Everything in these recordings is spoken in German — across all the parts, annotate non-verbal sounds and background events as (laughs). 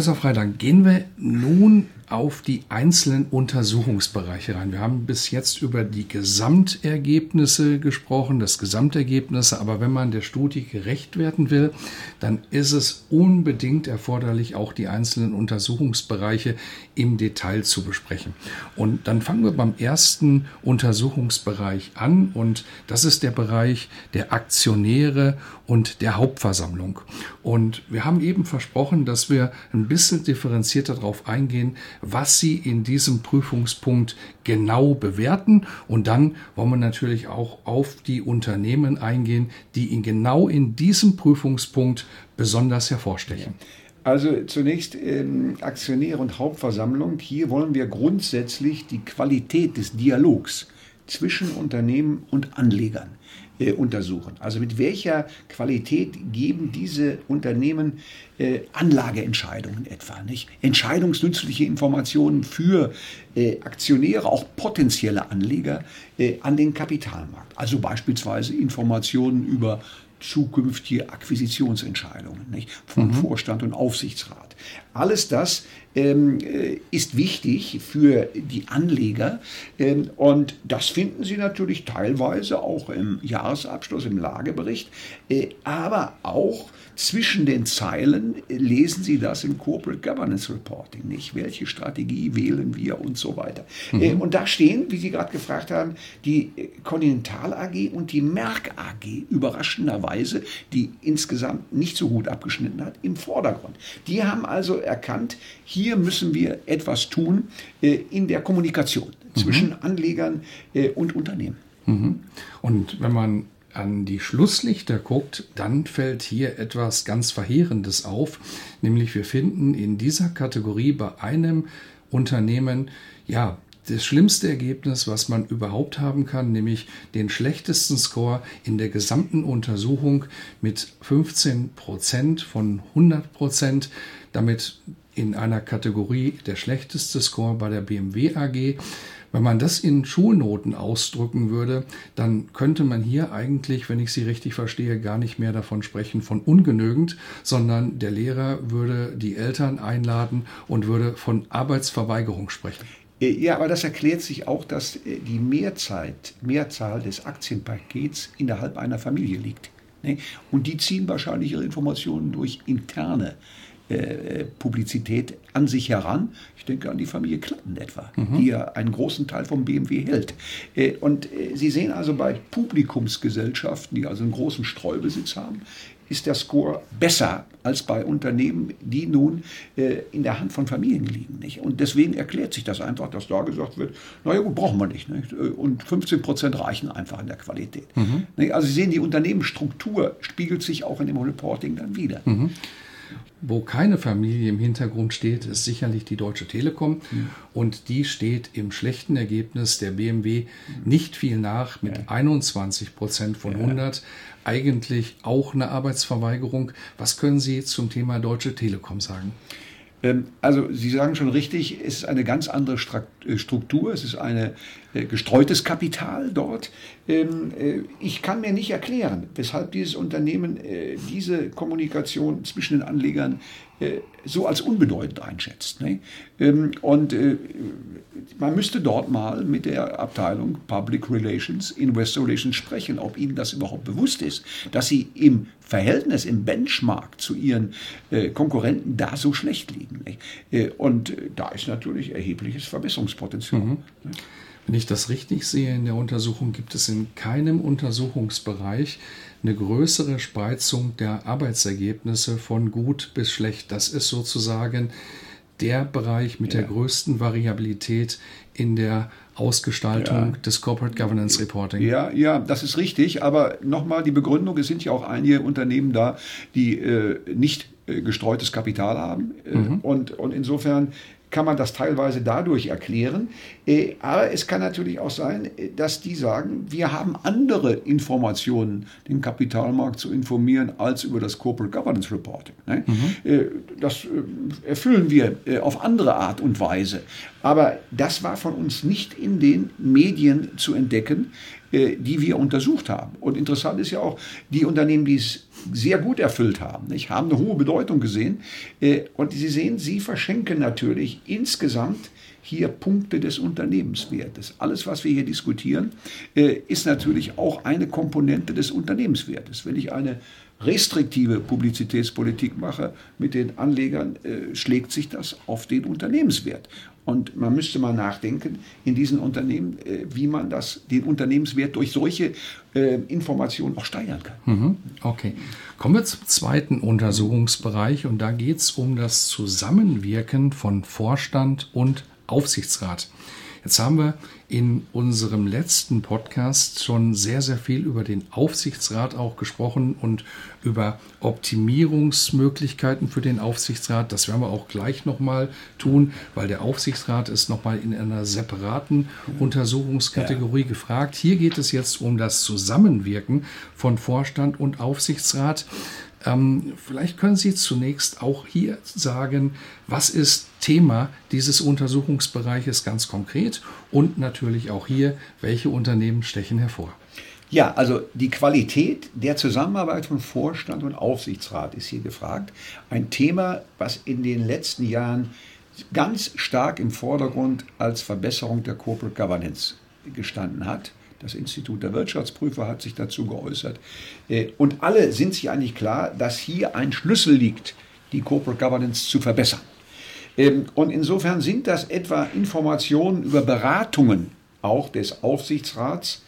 Professor Freitag, gehen wir nun auf die einzelnen Untersuchungsbereiche rein. Wir haben bis jetzt über die Gesamtergebnisse gesprochen, das Gesamtergebnis, aber wenn man der Studie gerecht werden will, dann ist es unbedingt erforderlich, auch die einzelnen Untersuchungsbereiche im Detail zu besprechen. Und dann fangen wir beim ersten Untersuchungsbereich an und das ist der Bereich der Aktionäre und der Hauptversammlung. Und wir haben eben versprochen, dass wir ein bisschen differenzierter darauf eingehen, was Sie in diesem Prüfungspunkt genau bewerten. Und dann wollen wir natürlich auch auf die Unternehmen eingehen, die Ihnen genau in diesem Prüfungspunkt besonders hervorstechen. Also zunächst ähm, Aktionäre und Hauptversammlung. Hier wollen wir grundsätzlich die Qualität des Dialogs zwischen Unternehmen und Anlegern äh, untersuchen. Also mit welcher Qualität geben diese Unternehmen äh, Anlageentscheidungen etwa, nicht? Entscheidungsnützliche Informationen für äh, Aktionäre, auch potenzielle Anleger äh, an den Kapitalmarkt. Also beispielsweise Informationen über zukünftige Akquisitionsentscheidungen nicht? vom mhm. Vorstand und Aufsichtsrat. Alles das ist wichtig für die Anleger ähm, und das finden Sie natürlich teilweise auch im Jahresabschluss, im Lagebericht, äh, aber auch zwischen den Zeilen lesen Sie das im Corporate Governance Reporting, nicht? Welche Strategie wählen wir und so weiter. Mhm. Äh, und da stehen, wie Sie gerade gefragt haben, die Continental AG und die Merck AG überraschenderweise, die insgesamt nicht so gut abgeschnitten hat, im Vordergrund. Die haben also erkannt, hier müssen wir etwas tun äh, in der Kommunikation mhm. zwischen Anlegern äh, und Unternehmen. Mhm. Und wenn man an die Schlusslichter guckt, dann fällt hier etwas ganz Verheerendes auf, nämlich wir finden in dieser Kategorie bei einem Unternehmen, ja, das schlimmste Ergebnis, was man überhaupt haben kann, nämlich den schlechtesten Score in der gesamten Untersuchung mit 15 Prozent von 100 Prozent, damit in einer Kategorie der schlechteste Score bei der BMW AG. Wenn man das in Schulnoten ausdrücken würde, dann könnte man hier eigentlich, wenn ich Sie richtig verstehe, gar nicht mehr davon sprechen von ungenügend, sondern der Lehrer würde die Eltern einladen und würde von Arbeitsverweigerung sprechen. Äh, ja, aber das erklärt sich auch, dass äh, die Mehrzeit, Mehrzahl des Aktienpakets innerhalb einer Familie liegt. Ne? Und die ziehen wahrscheinlich ihre Informationen durch interne äh, Publizität an sich heran. Ich denke an die Familie Klatten etwa, mhm. die ja einen großen Teil vom BMW hält. Äh, und äh, Sie sehen also bei Publikumsgesellschaften, die also einen großen Streubesitz haben, ist der Score besser als bei Unternehmen, die nun äh, in der Hand von Familien liegen. Nicht? Und deswegen erklärt sich das einfach, dass da gesagt wird, naja gut, brauchen wir nicht. nicht? Und 15 Prozent reichen einfach in der Qualität. Mhm. Also Sie sehen, die Unternehmensstruktur spiegelt sich auch in dem Reporting dann wieder. Mhm. Wo keine Familie im Hintergrund steht, ist sicherlich die Deutsche Telekom. Mhm. Und die steht im schlechten Ergebnis der BMW nicht viel nach mit ja. 21 Prozent von 100. Eigentlich auch eine Arbeitsverweigerung. Was können Sie zum Thema Deutsche Telekom sagen? Ähm, also Sie sagen schon richtig, es ist eine ganz andere äh, Struktur, es ist ein äh, gestreutes Kapital dort. Ähm, äh, ich kann mir nicht erklären, weshalb dieses Unternehmen diese Kommunikation zwischen den Anlegern so als unbedeutend einschätzt. Ne? Ähm, und man müsste dort mal mit der Abteilung Public Relations, Investor Relations sprechen, ob ihnen das überhaupt bewusst ist, dass sie im Verhältnis, im Benchmark zu ihren Konkurrenten da so schlecht liegen. Ne? Und da ist natürlich erhebliches Verbesserungspotenzial. Mhm. Ne? Wenn ich das richtig sehe in der Untersuchung, gibt es in keinem Untersuchungsbereich eine größere Spreizung der Arbeitsergebnisse von gut bis schlecht. Das ist sozusagen der Bereich mit ja. der größten Variabilität in der Ausgestaltung ja. des Corporate Governance Reporting. Ja, ja, das ist richtig. Aber nochmal die Begründung, es sind ja auch einige Unternehmen da, die äh, nicht äh, gestreutes Kapital haben. Äh, mhm. und, und insofern kann man das teilweise dadurch erklären. Äh, aber es kann natürlich auch sein, äh, dass die sagen, wir haben andere Informationen, den Kapitalmarkt zu informieren, als über das Corporate Governance Reporting. Ne? Mhm. Äh, das erfüllen wir auf andere Art und Weise. Aber das war von uns nicht in den Medien zu entdecken. Die wir untersucht haben. Und interessant ist ja auch, die Unternehmen, die es sehr gut erfüllt haben, nicht, haben eine hohe Bedeutung gesehen. Äh, und Sie sehen, sie verschenken natürlich insgesamt hier Punkte des Unternehmenswertes. Alles, was wir hier diskutieren, äh, ist natürlich auch eine Komponente des Unternehmenswertes. Wenn ich eine restriktive Publizitätspolitik mache mit den Anlegern, schlägt sich das auf den Unternehmenswert. Und man müsste mal nachdenken in diesen Unternehmen, äh, wie man das, den Unternehmenswert durch solche äh, Informationen auch steigern kann. Mhm. Okay. Kommen wir zum zweiten Untersuchungsbereich und da geht es um das Zusammenwirken von Vorstand und Aufsichtsrat. Jetzt haben wir in unserem letzten Podcast schon sehr, sehr viel über den Aufsichtsrat auch gesprochen und über Optimierungsmöglichkeiten für den Aufsichtsrat. Das werden wir auch gleich nochmal tun, weil der Aufsichtsrat ist nochmal in einer separaten Untersuchungskategorie ja. gefragt. Hier geht es jetzt um das Zusammenwirken von Vorstand und Aufsichtsrat. Ähm, vielleicht können Sie zunächst auch hier sagen, was ist Thema dieses Untersuchungsbereiches ganz konkret und natürlich auch hier, welche Unternehmen stechen hervor. Ja, also die Qualität der Zusammenarbeit von Vorstand und Aufsichtsrat ist hier gefragt. Ein Thema, was in den letzten Jahren ganz stark im Vordergrund als Verbesserung der Corporate Governance gestanden hat. Das Institut der Wirtschaftsprüfer hat sich dazu geäußert. Äh, und alle sind sich eigentlich klar, dass hier ein Schlüssel liegt, die Corporate Governance zu verbessern. Ähm, und insofern sind das etwa Informationen über Beratungen auch des Aufsichtsrats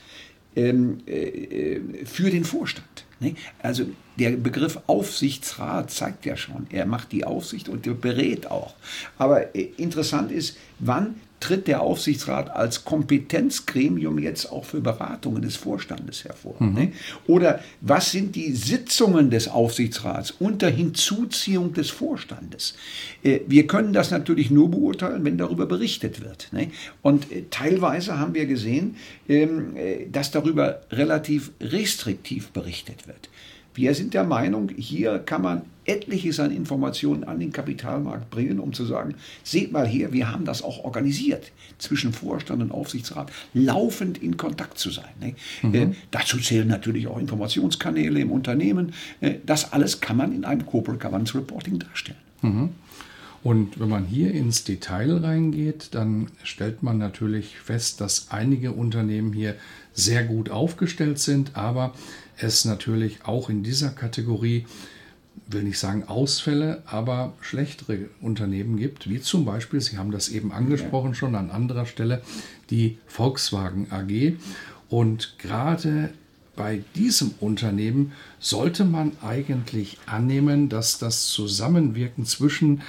ähm, äh, für den Vorstand. Ne? Also der Begriff Aufsichtsrat zeigt ja schon, er macht die Aufsicht und er berät auch. Aber äh, interessant ist, wann tritt der Aufsichtsrat als Kompetenzgremium jetzt auch für Beratungen des Vorstandes hervor? Mhm. Ne? Oder was sind die Sitzungen des Aufsichtsrats unter Hinzuziehung des Vorstandes? Äh, wir können das natürlich nur beurteilen, wenn darüber berichtet wird. Ne? Und äh, teilweise haben wir gesehen, ähm, äh, dass darüber relativ restriktiv berichtet wird. Wir sind der Meinung, hier kann man etliches an Informationen an den Kapitalmarkt bringen, um zu sagen, seht mal her, wir haben das auch organisiert, zwischen Vorstand und Aufsichtsrat laufend in Kontakt zu sein. Ne? Mhm. Äh, dazu zählen natürlich auch Informationskanäle im Unternehmen. Äh, das alles kann man in einem Corporate Governance Reporting darstellen. Mhm. Und wenn man hier ins Detail reingeht, dann stellt man natürlich fest, dass einige Unternehmen hier sehr gut aufgestellt sind, aber es natürlich auch in dieser Kategorie, will nicht sagen Ausfälle, aber schlechtere Unternehmen gibt, wie zum Beispiel, Sie haben das eben angesprochen schon an anderer Stelle, die Volkswagen AG. Und gerade bei diesem Unternehmen sollte man eigentlich annehmen, dass das Zusammenwirken zwischen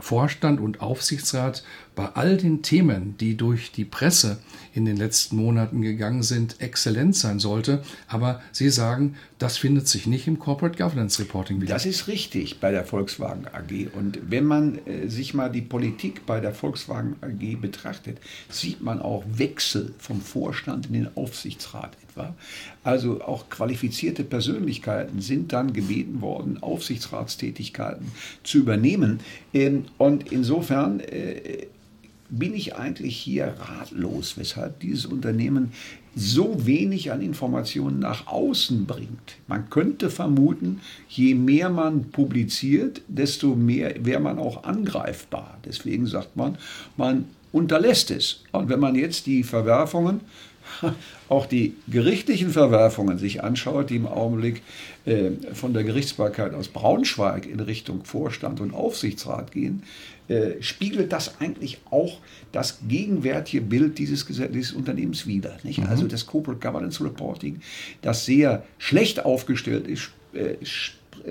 Vorstand und Aufsichtsrat bei all den Themen, die durch die Presse in den letzten Monaten gegangen sind, exzellent sein sollte. Aber Sie sagen, das findet sich nicht im Corporate Governance Reporting wieder. Das ist richtig bei der Volkswagen AG. Und wenn man äh, sich mal die Politik bei der Volkswagen AG betrachtet, sieht man auch Wechsel vom Vorstand in den Aufsichtsrat etwa. Also auch qualifizierte Persönlichkeiten sind dann gebeten worden, Aufsichtsratstätigkeiten zu übernehmen. Ähm, und insofern äh, bin ich eigentlich hier ratlos, weshalb dieses Unternehmen so wenig an Informationen nach außen bringt. Man könnte vermuten, je mehr man publiziert, desto mehr wäre man auch angreifbar. Deswegen sagt man, man unterlässt es. Und wenn man jetzt die Verwerfungen (laughs) auch die gerichtlichen Verwerfungen sich anschaut, die im Augenblick äh, von der Gerichtsbarkeit aus Braunschweig in Richtung Vorstand und Aufsichtsrat gehen, äh, spiegelt das eigentlich auch das gegenwärtige Bild dieses, dieses Unternehmens wider. Mhm. Also das Corporate Governance Reporting, das sehr schlecht aufgestellt ist, äh,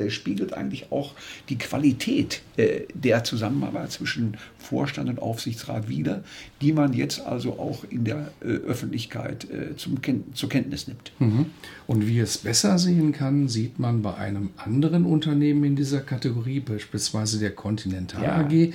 spiegelt eigentlich auch die Qualität äh, der Zusammenarbeit zwischen Vorstand und Aufsichtsrat wider, die man jetzt also auch in der äh, Öffentlichkeit äh, zum Ken zur Kenntnis nimmt. Mhm. Und wie es besser sehen kann, sieht man bei einem anderen Unternehmen in dieser Kategorie, beispielsweise der Continental ja. AG,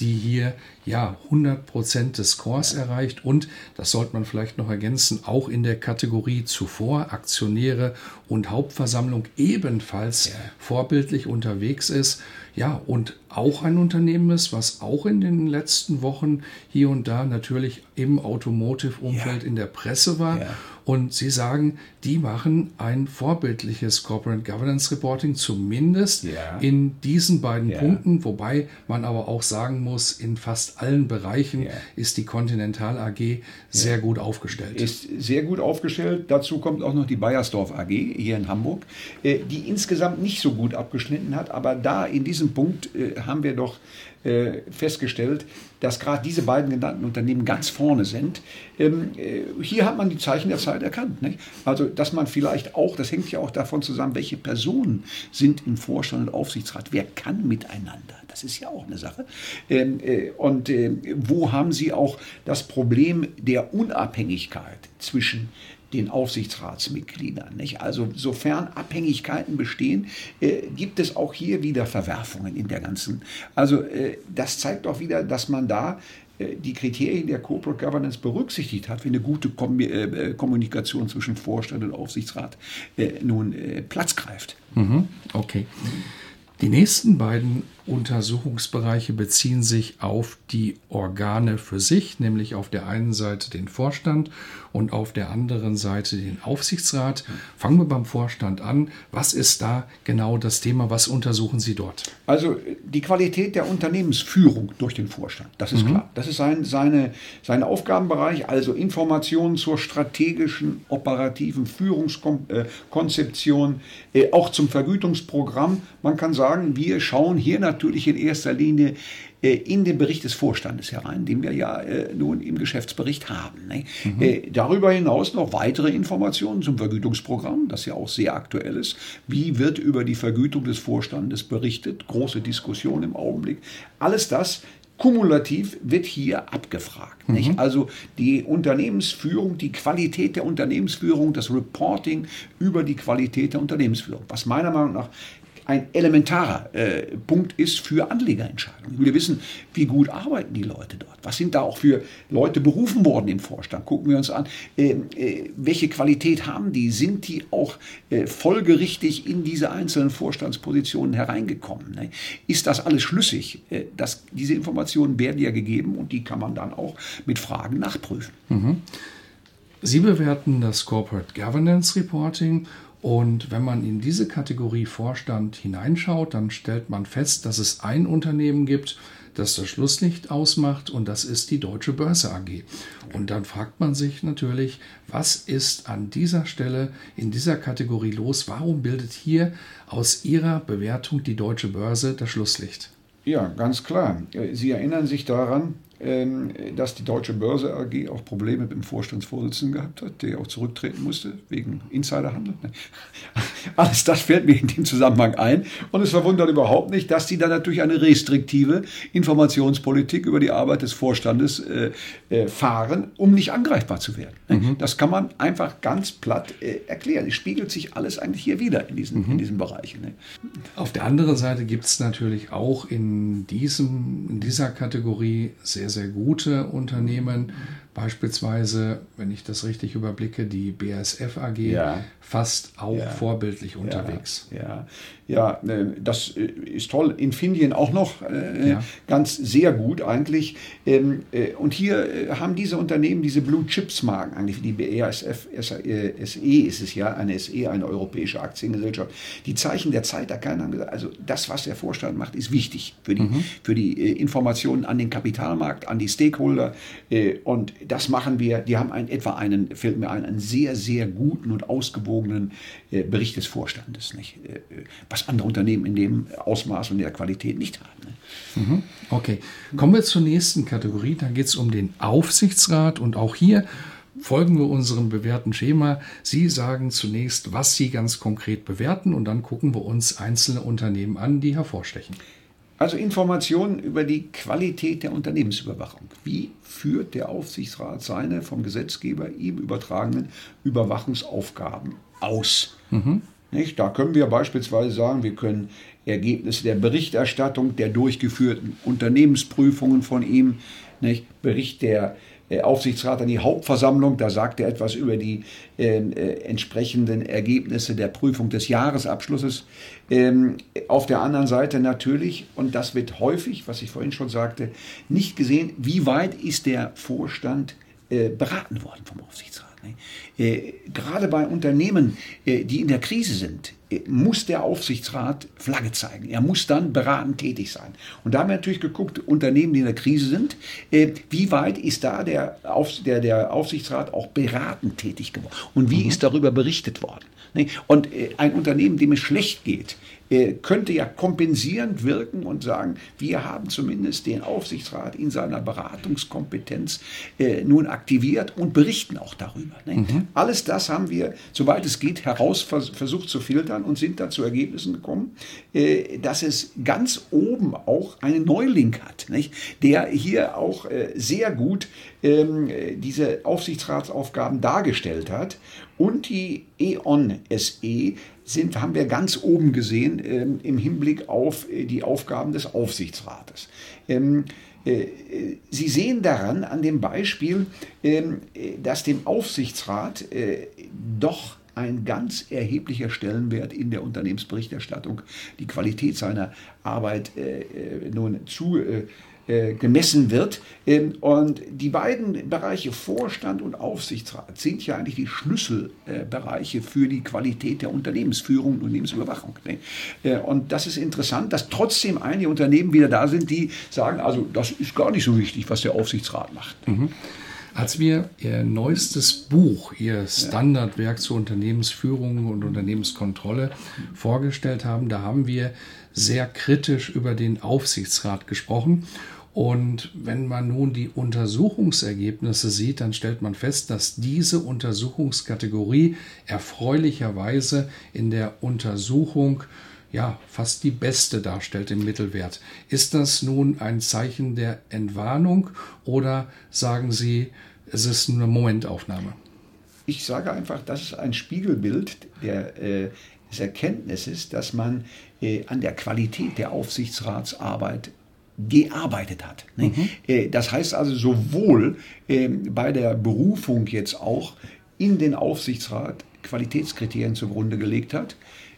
die hier ja 100% des Scores ja. erreicht und, das sollte man vielleicht noch ergänzen, auch in der Kategorie zuvor Aktionäre und Hauptversammlung ebenfalls ja. vorbildlich unterwegs ist. Ja, und auch ein Unternehmen ist, was auch in den letzten Wochen hier und da natürlich im Automotive-Umfeld ja. in der Presse war. Ja. Und Sie sagen, die machen ein vorbildliches Corporate Governance Reporting, zumindest ja. in diesen beiden Punkten, wobei man aber auch sagen muss, in fast allen Bereichen ist die Continental AG sehr gut aufgestellt. Ist sehr gut aufgestellt. Dazu kommt auch noch die Bayersdorf AG hier in Hamburg, äh, die insgesamt nicht so gut abgeschnitten hat, aber da in diesem Punkt äh, haben wir doch äh, festgestellt, dass gerade diese beiden genannten Unternehmen ganz vorne sind. Ähm, äh, hier hat man die Zeichen der Zeit erkannt. Nicht? Also, dass man vielleicht auch, das hängt ja auch davon zusammen, welche Personen sind im Vorstand und Aufsichtsrat, wer kann miteinander. Das ist ja auch eine Sache. Ähm, äh, und äh, wo haben Sie auch das Problem der Unabhängigkeit zwischen den Aufsichtsratsmitgliedern. Nicht? Also sofern Abhängigkeiten bestehen, äh, gibt es auch hier wieder Verwerfungen in der ganzen. Also äh, das zeigt doch wieder, dass man da äh, die Kriterien der Corporate Governance berücksichtigt hat, wie eine gute Kom äh, Kommunikation zwischen Vorstand und Aufsichtsrat äh, nun Platz greift. Mhm. Okay. Die nächsten beiden Untersuchungsbereiche beziehen sich auf die Organe für sich, nämlich auf der einen Seite den Vorstand und auf der anderen Seite den Aufsichtsrat. Fangen wir beim Vorstand an. Was ist da genau das Thema? Was untersuchen Sie dort? Also die Qualität der Unternehmensführung durch den Vorstand, das ist mhm. klar. Das ist sein seine, sein Aufgabenbereich, also Informationen zur strategischen, operativen Führungskonzeption, äh, auch zum Vergütungsprogramm. Man kann sagen, wir schauen hier nach natürlich in erster Linie äh, in den Bericht des Vorstandes herein, den wir ja äh, nun im Geschäftsbericht haben. Ne? Mhm. Äh, darüber hinaus noch weitere Informationen zum Vergütungsprogramm, das ja auch sehr aktuell ist. Wie wird über die Vergütung des Vorstandes berichtet? Große Diskussion im Augenblick. Alles das Kumulativ wird hier abgefragt. Mhm. Also die Unternehmensführung, die Qualität der Unternehmensführung, das Reporting über die Qualität der Unternehmensführung, was meiner Meinung nach ein elementarer äh, Punkt ist für Anlegerentscheidungen. Will wissen, wie gut arbeiten die Leute dort? Was sind da auch für Leute berufen worden im Vorstand? Gucken wir uns an, äh, äh, welche Qualität haben die? Sind die auch äh, folgerichtig in diese einzelnen Vorstandspositionen hereingekommen? Ne? Ist das alles schlüssig? Äh, das, diese Informationen werden ja gegeben und die kann man dann auch mit Fragen nachprüfen. Mhm. Sie bewerten das Corporate Governance Reporting und wenn man in diese Kategorie Vorstand hineinschaut, dann stellt man fest, dass es ein Unternehmen gibt, das das Schlusslicht ausmacht und das ist die Deutsche Börse AG. Und dann fragt man sich natürlich, was ist an dieser Stelle in dieser Kategorie los? Warum bildet hier aus Ihrer Bewertung die Deutsche Börse das Schlusslicht? Ja, ganz klar. Sie erinnern sich daran, dass die Deutsche Börse AG auch Probleme mit dem Vorstandsvorsitzenden gehabt hat, der auch zurücktreten musste wegen Insiderhandel. (laughs) Alles das fällt mir in dem Zusammenhang ein und es verwundert überhaupt nicht, dass die dann natürlich eine restriktive Informationspolitik über die Arbeit des Vorstandes äh, äh, fahren, um nicht angreifbar zu werden. Mhm. Das kann man einfach ganz platt äh, erklären. Es spiegelt sich alles eigentlich hier wieder in diesen, mhm. in diesen Bereichen. Ne? Auf der anderen Seite gibt es natürlich auch in, diesem, in dieser Kategorie sehr sehr, sehr gute Unternehmen. Beispielsweise, wenn ich das richtig überblicke, die BASF AG, ja. fast auch ja. vorbildlich unterwegs. Ja, ja. Äh, das äh, ist toll. Infineon auch noch äh, ganz sehr gut eigentlich. Ähm, und hier haben diese Unternehmen diese Blue Chips Marken, eigentlich die BASF SE ist es ja, eine SE, eine europäische Aktiengesellschaft. Die Zeichen der Zeit erkennen haben gesagt, also das, was der Vorstand macht, ist wichtig für die, mhm. für die Informationen an den Kapitalmarkt, an die Stakeholder. Und das machen wir. Die haben ein, etwa einen, fällt mir ein, einen sehr, sehr guten und ausgewogenen äh, Bericht des Vorstandes, nicht? Äh, was andere Unternehmen in dem Ausmaß und der Qualität nicht haben. Ne? Mhm. Okay, kommen wir zur nächsten Kategorie. Da geht es um den Aufsichtsrat und auch hier folgen wir unserem bewährten Schema. Sie sagen zunächst, was Sie ganz konkret bewerten und dann gucken wir uns einzelne Unternehmen an, die hervorstechen. Also Informationen über die Qualität der Unternehmensüberwachung. Wie führt der Aufsichtsrat seine vom Gesetzgeber ihm übertragenen Überwachungsaufgaben aus? Mhm. Nicht? Da können wir beispielsweise sagen, wir können Ergebnisse der Berichterstattung, der durchgeführten Unternehmensprüfungen von ihm, nicht? Bericht der äh, Aufsichtsrat an die Hauptversammlung, da sagt er etwas über die äh, äh, entsprechenden Ergebnisse der Prüfung des Jahresabschlusses. Ähm, auf der anderen Seite natürlich, und das wird häufig, was ich vorhin schon sagte, nicht gesehen, wie weit ist der Vorstand äh, beraten worden vom Aufsichtsrat. Äh, gerade bei Unternehmen, äh, die in der Krise sind, äh, muss der Aufsichtsrat Flagge zeigen. Er muss dann beratend tätig sein. Und da haben wir natürlich geguckt, Unternehmen, die in der Krise sind, wie weit ist da der, Auf, der, der Aufsichtsrat auch beratend tätig geworden? Und wie mhm. ist darüber berichtet worden? Und ein Unternehmen, dem es schlecht geht, könnte ja kompensierend wirken und sagen, wir haben zumindest den Aufsichtsrat in seiner Beratungskompetenz äh, nun aktiviert und berichten auch darüber. Ne? Mhm. Alles das haben wir, soweit es geht, heraus vers versucht zu filtern und sind dann zu Ergebnissen gekommen, äh, dass es ganz oben auch einen Neuling hat, nicht? der hier auch äh, sehr gut ähm, diese Aufsichtsratsaufgaben dargestellt hat. Und die E.ON SE sind, haben wir ganz oben gesehen ähm, im Hinblick auf äh, die Aufgaben des Aufsichtsrates. Ähm, äh, Sie sehen daran, an dem Beispiel, ähm, dass dem Aufsichtsrat äh, doch ein ganz erheblicher Stellenwert in der Unternehmensberichterstattung, die Qualität seiner Arbeit äh, äh nun zu äh, äh, gemessen wird. Ähm, und die beiden Bereiche Vorstand und Aufsichtsrat sind ja eigentlich die Schlüsselbereiche für die Qualität der Unternehmensführung und Unternehmensüberwachung. Ne? Äh, und das ist interessant, dass trotzdem einige Unternehmen wieder da sind, die sagen, also das ist gar nicht so wichtig, was der Aufsichtsrat macht. Mhm. Als wir Ihr neuestes Buch, Ihr Standardwerk zur Unternehmensführung und Unternehmenskontrolle vorgestellt haben, da haben wir sehr kritisch über den Aufsichtsrat gesprochen und wenn man nun die Untersuchungsergebnisse sieht, dann stellt man fest, dass diese Untersuchungskategorie erfreulicherweise in der Untersuchung ja fast die beste darstellt im Mittelwert. Ist das nun ein Zeichen der Entwarnung oder sagen Sie, es ist eine Momentaufnahme? Ich sage einfach, das ist ein Spiegelbild der, äh, des Erkenntnisses, dass man äh, an der Qualität der Aufsichtsratsarbeit gearbeitet hat. Ne? Mhm. Äh, das heißt also sowohl ähm, bei der Berufung jetzt auch in den Aufsichtsrat Qualitätskriterien zugrunde gelegt hat,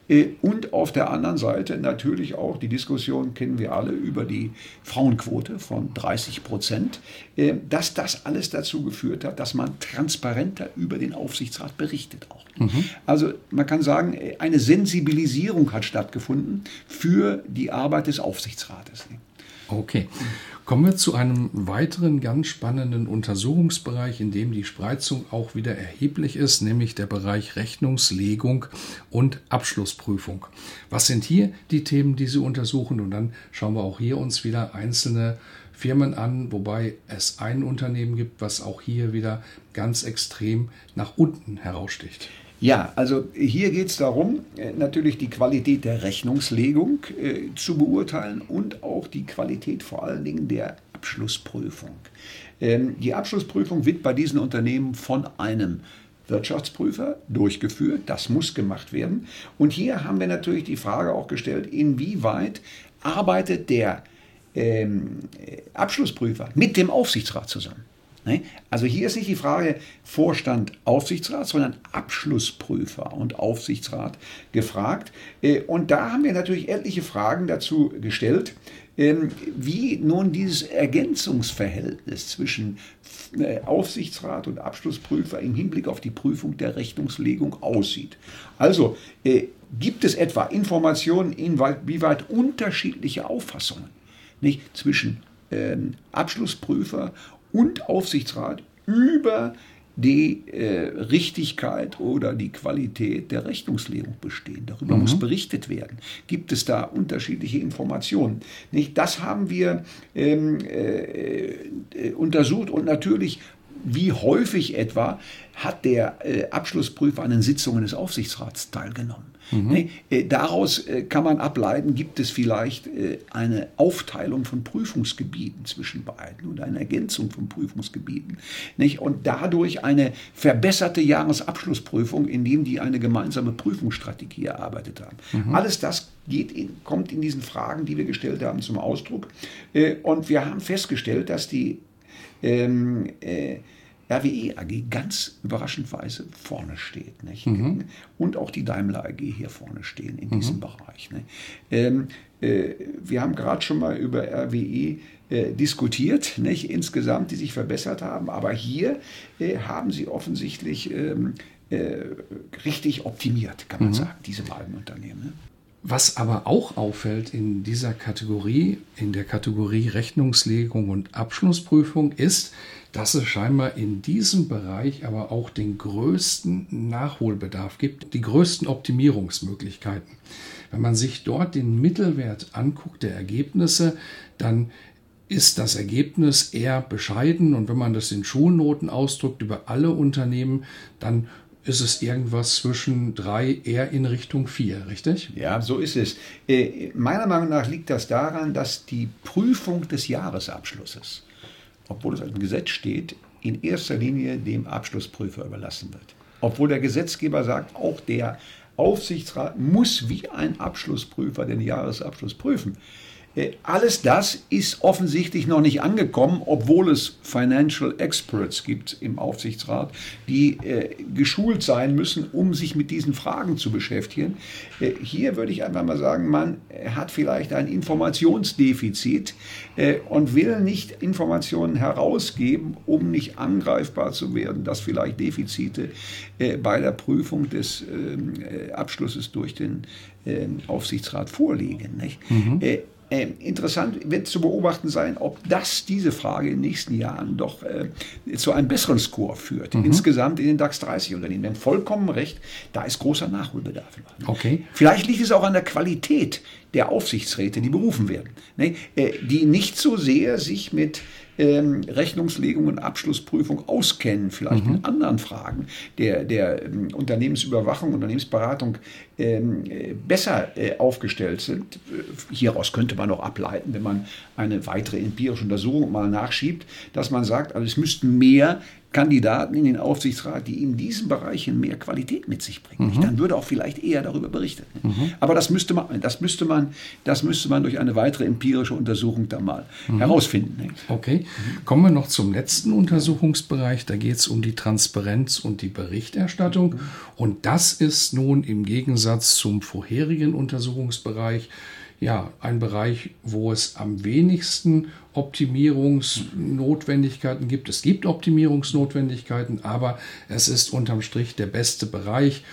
äh, und auf der anderen Seite natürlich auch die Diskussion, kennen wir alle, über die Frauenquote von 30 Prozent, äh, dass das alles dazu geführt hat, dass man transparenter über den Aufsichtsrat berichtet auch. Mhm. Also man kann sagen, eine Sensibilisierung hat stattgefunden für die Arbeit des Aufsichtsrates. Okay. Kommen wir zu einem weiteren ganz spannenden Untersuchungsbereich, in dem die Spreizung auch wieder erheblich ist, nämlich der Bereich Rechnungslegung und Abschlussprüfung. Was sind hier die Themen, die Sie untersuchen? Und dann schauen wir auch hier uns wieder einzelne Firmen an, wobei es ein Unternehmen gibt, was auch hier wieder ganz extrem nach unten heraussticht. Ja, also hier geht es darum, äh, natürlich die Qualität der Rechnungslegung äh, zu beurteilen und auch die Qualität vor allen Dingen der Abschlussprüfung. Ähm, die Abschlussprüfung wird bei diesen Unternehmen von einem Wirtschaftsprüfer durchgeführt. Das muss gemacht werden. Und hier haben wir natürlich die Frage auch gestellt, inwieweit arbeitet der ähm, Abschlussprüfer mit dem Aufsichtsrat zusammen. Ne? Also hier ist nicht die Frage Vorstand, Aufsichtsrat, sondern Abschlussprüfer und Aufsichtsrat gefragt. Äh, und da haben wir natürlich etliche Fragen dazu gestellt, ähm, wie nun dieses Ergänzungsverhältnis zwischen äh, Aufsichtsrat und Abschlussprüfer im Hinblick auf die Prüfung der Rechnungslegung aussieht. Also äh, gibt es etwa Informationen, inwieweit unterschiedliche Auffassungen nicht, zwischen ähm, Abschlussprüfer und Aufsichtsrat über die äh, Richtigkeit oder die Qualität der Rechnungslegung bestehen. Darüber mhm. muss berichtet werden. Gibt es da unterschiedliche Informationen? Nicht? Das haben wir ähm, äh, untersucht und natürlich wie häufig etwa hat der äh, Abschlussprüfer an den Sitzungen des Aufsichtsrats teilgenommen. Mhm. Nee, äh, daraus äh, kann man ableiten, gibt es vielleicht äh, eine Aufteilung von Prüfungsgebieten zwischen beiden oder eine Ergänzung von Prüfungsgebieten. Nicht? Und dadurch eine verbesserte Jahresabschlussprüfung, indem die eine gemeinsame Prüfungsstrategie erarbeitet haben. Mhm. Alles das geht in, kommt in diesen Fragen, die wir gestellt haben, zum Ausdruck. Und wir haben festgestellt, dass die ähm, äh, RWE AG ganz überraschendweise vorne steht. Nicht? Mhm. Und auch die Daimler AG hier vorne stehen in diesem mhm. Bereich. Ähm, äh, wir haben gerade schon mal über RWE äh, diskutiert, nicht? insgesamt, die sich verbessert haben. Aber hier äh, haben sie offensichtlich ähm, äh, richtig optimiert, kann man mhm. sagen, diese beiden Unternehmen. Ne? Was aber auch auffällt in dieser Kategorie, in der Kategorie Rechnungslegung und Abschlussprüfung, ist, dass es scheinbar in diesem Bereich aber auch den größten Nachholbedarf gibt, die größten Optimierungsmöglichkeiten. Wenn man sich dort den Mittelwert anguckt der Ergebnisse, dann ist das Ergebnis eher bescheiden und wenn man das in Schulnoten ausdrückt über alle Unternehmen, dann ist es irgendwas zwischen drei eher in Richtung vier, richtig? Ja, so ist es. Äh, meiner Meinung nach liegt das daran, dass die Prüfung des Jahresabschlusses obwohl es im Gesetz steht, in erster Linie dem Abschlussprüfer überlassen wird. Obwohl der Gesetzgeber sagt, auch der Aufsichtsrat muss wie ein Abschlussprüfer den Jahresabschluss prüfen. Äh, alles das ist offensichtlich noch nicht angekommen, obwohl es Financial Experts gibt im Aufsichtsrat, die äh, geschult sein müssen, um sich mit diesen Fragen zu beschäftigen. Äh, hier würde ich einfach mal sagen, man hat vielleicht ein Informationsdefizit äh, und will nicht Informationen herausgeben, um nicht angreifbar zu werden, dass vielleicht Defizite äh, bei der Prüfung des ähm, äh, Abschlusses durch den ähm, Aufsichtsrat vorliegen. Mhm. Äh, interessant wird zu beobachten sein, ob das diese Frage in den nächsten Jahren doch äh, zu einem besseren Score führt. Mhm. Insgesamt in den DAX 30 Unternehmen. Denn vollkommen recht, da ist großer Nachholbedarf. Okay. Vielleicht liegt es auch an der Qualität der Aufsichtsräte, die berufen werden, ne? äh, die nicht so sehr sich mit ähm, Rechnungslegung und Abschlussprüfung auskennen, vielleicht mhm. in anderen Fragen der, der ähm, Unternehmensüberwachung, Unternehmensberatung ähm, besser äh, aufgestellt sind. Hieraus könnte man auch ableiten, wenn man eine weitere empirische Untersuchung mal nachschiebt, dass man sagt, also es müssten mehr Kandidaten in den Aufsichtsrat, die in diesen Bereichen mehr Qualität mit sich bringen. Mhm. Dann würde auch vielleicht eher darüber berichtet. Mhm. Aber das müsste man, das müsste man, das müsste man durch eine weitere empirische Untersuchung da mal mhm. herausfinden. Okay. Kommen wir noch zum letzten Untersuchungsbereich. Da geht es um die Transparenz und die Berichterstattung. Und das ist nun im Gegensatz zum vorherigen Untersuchungsbereich ja, ein Bereich, wo es am wenigsten Optimierungsnotwendigkeiten gibt. Es gibt Optimierungsnotwendigkeiten, aber es ist unterm Strich der beste Bereich,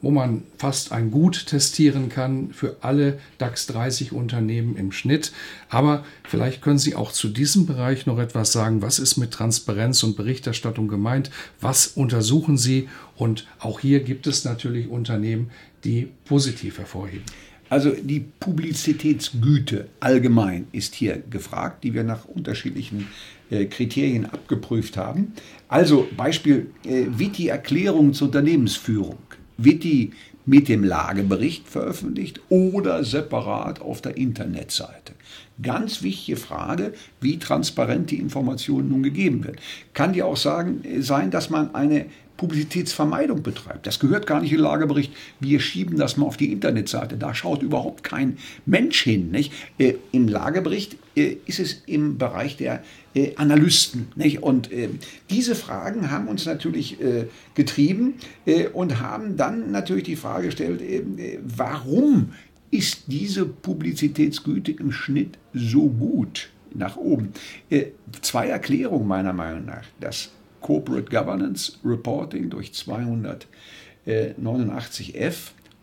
wo man fast ein Gut testieren kann für alle DAX 30 Unternehmen im Schnitt. Aber vielleicht können Sie auch zu diesem Bereich noch etwas sagen. Was ist mit Transparenz und Berichterstattung gemeint? Was untersuchen Sie? Und auch hier gibt es natürlich Unternehmen, die positiv hervorheben. Also die Publizitätsgüte allgemein ist hier gefragt, die wir nach unterschiedlichen äh, Kriterien abgeprüft haben. Also Beispiel, äh, die Erklärung zur Unternehmensführung, die mit dem Lagebericht veröffentlicht oder separat auf der Internetseite? Ganz wichtige Frage, wie transparent die Information nun gegeben wird. Kann ja auch sagen, äh, sein, dass man eine Publizitätsvermeidung betreibt. Das gehört gar nicht in den Lagerbericht. Wir schieben das mal auf die Internetseite. Da schaut überhaupt kein Mensch hin. Nicht? Äh, Im Lagerbericht äh, ist es im Bereich der äh, Analysten. Nicht? Und äh, diese Fragen haben uns natürlich äh, getrieben äh, und haben dann natürlich die Frage gestellt, warum ist diese Publizitätsgüte im Schnitt so gut nach oben? zwei Erklärungen meiner Meinung nach. Das Corporate Governance Reporting durch 289F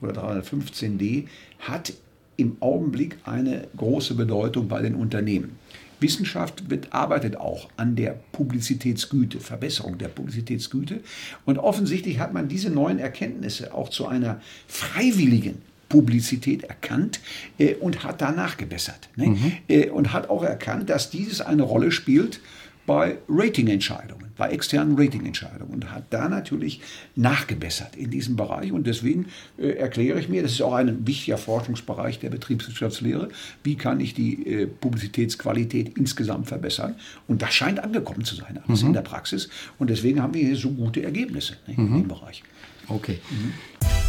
oder 315D hat im Augenblick eine große Bedeutung bei den Unternehmen. Wissenschaft wird, arbeitet auch an der Publizitätsgüte, Verbesserung der Publizitätsgüte. Und offensichtlich hat man diese neuen Erkenntnisse auch zu einer freiwilligen Publizität erkannt äh, und hat danach gebessert. Ne? Mhm. Äh, und hat auch erkannt, dass dieses eine Rolle spielt, bei Ratingentscheidungen, bei externen Ratingentscheidungen und hat da natürlich nachgebessert in diesem Bereich. Und deswegen äh, erkläre ich mir, das ist auch ein wichtiger Forschungsbereich der Betriebswirtschaftslehre, wie kann ich die äh, Publizitätsqualität insgesamt verbessern. Und das scheint angekommen zu sein, alles mhm. in der Praxis. Und deswegen haben wir hier so gute Ergebnisse ne, mhm. in dem Bereich. Okay. Mhm.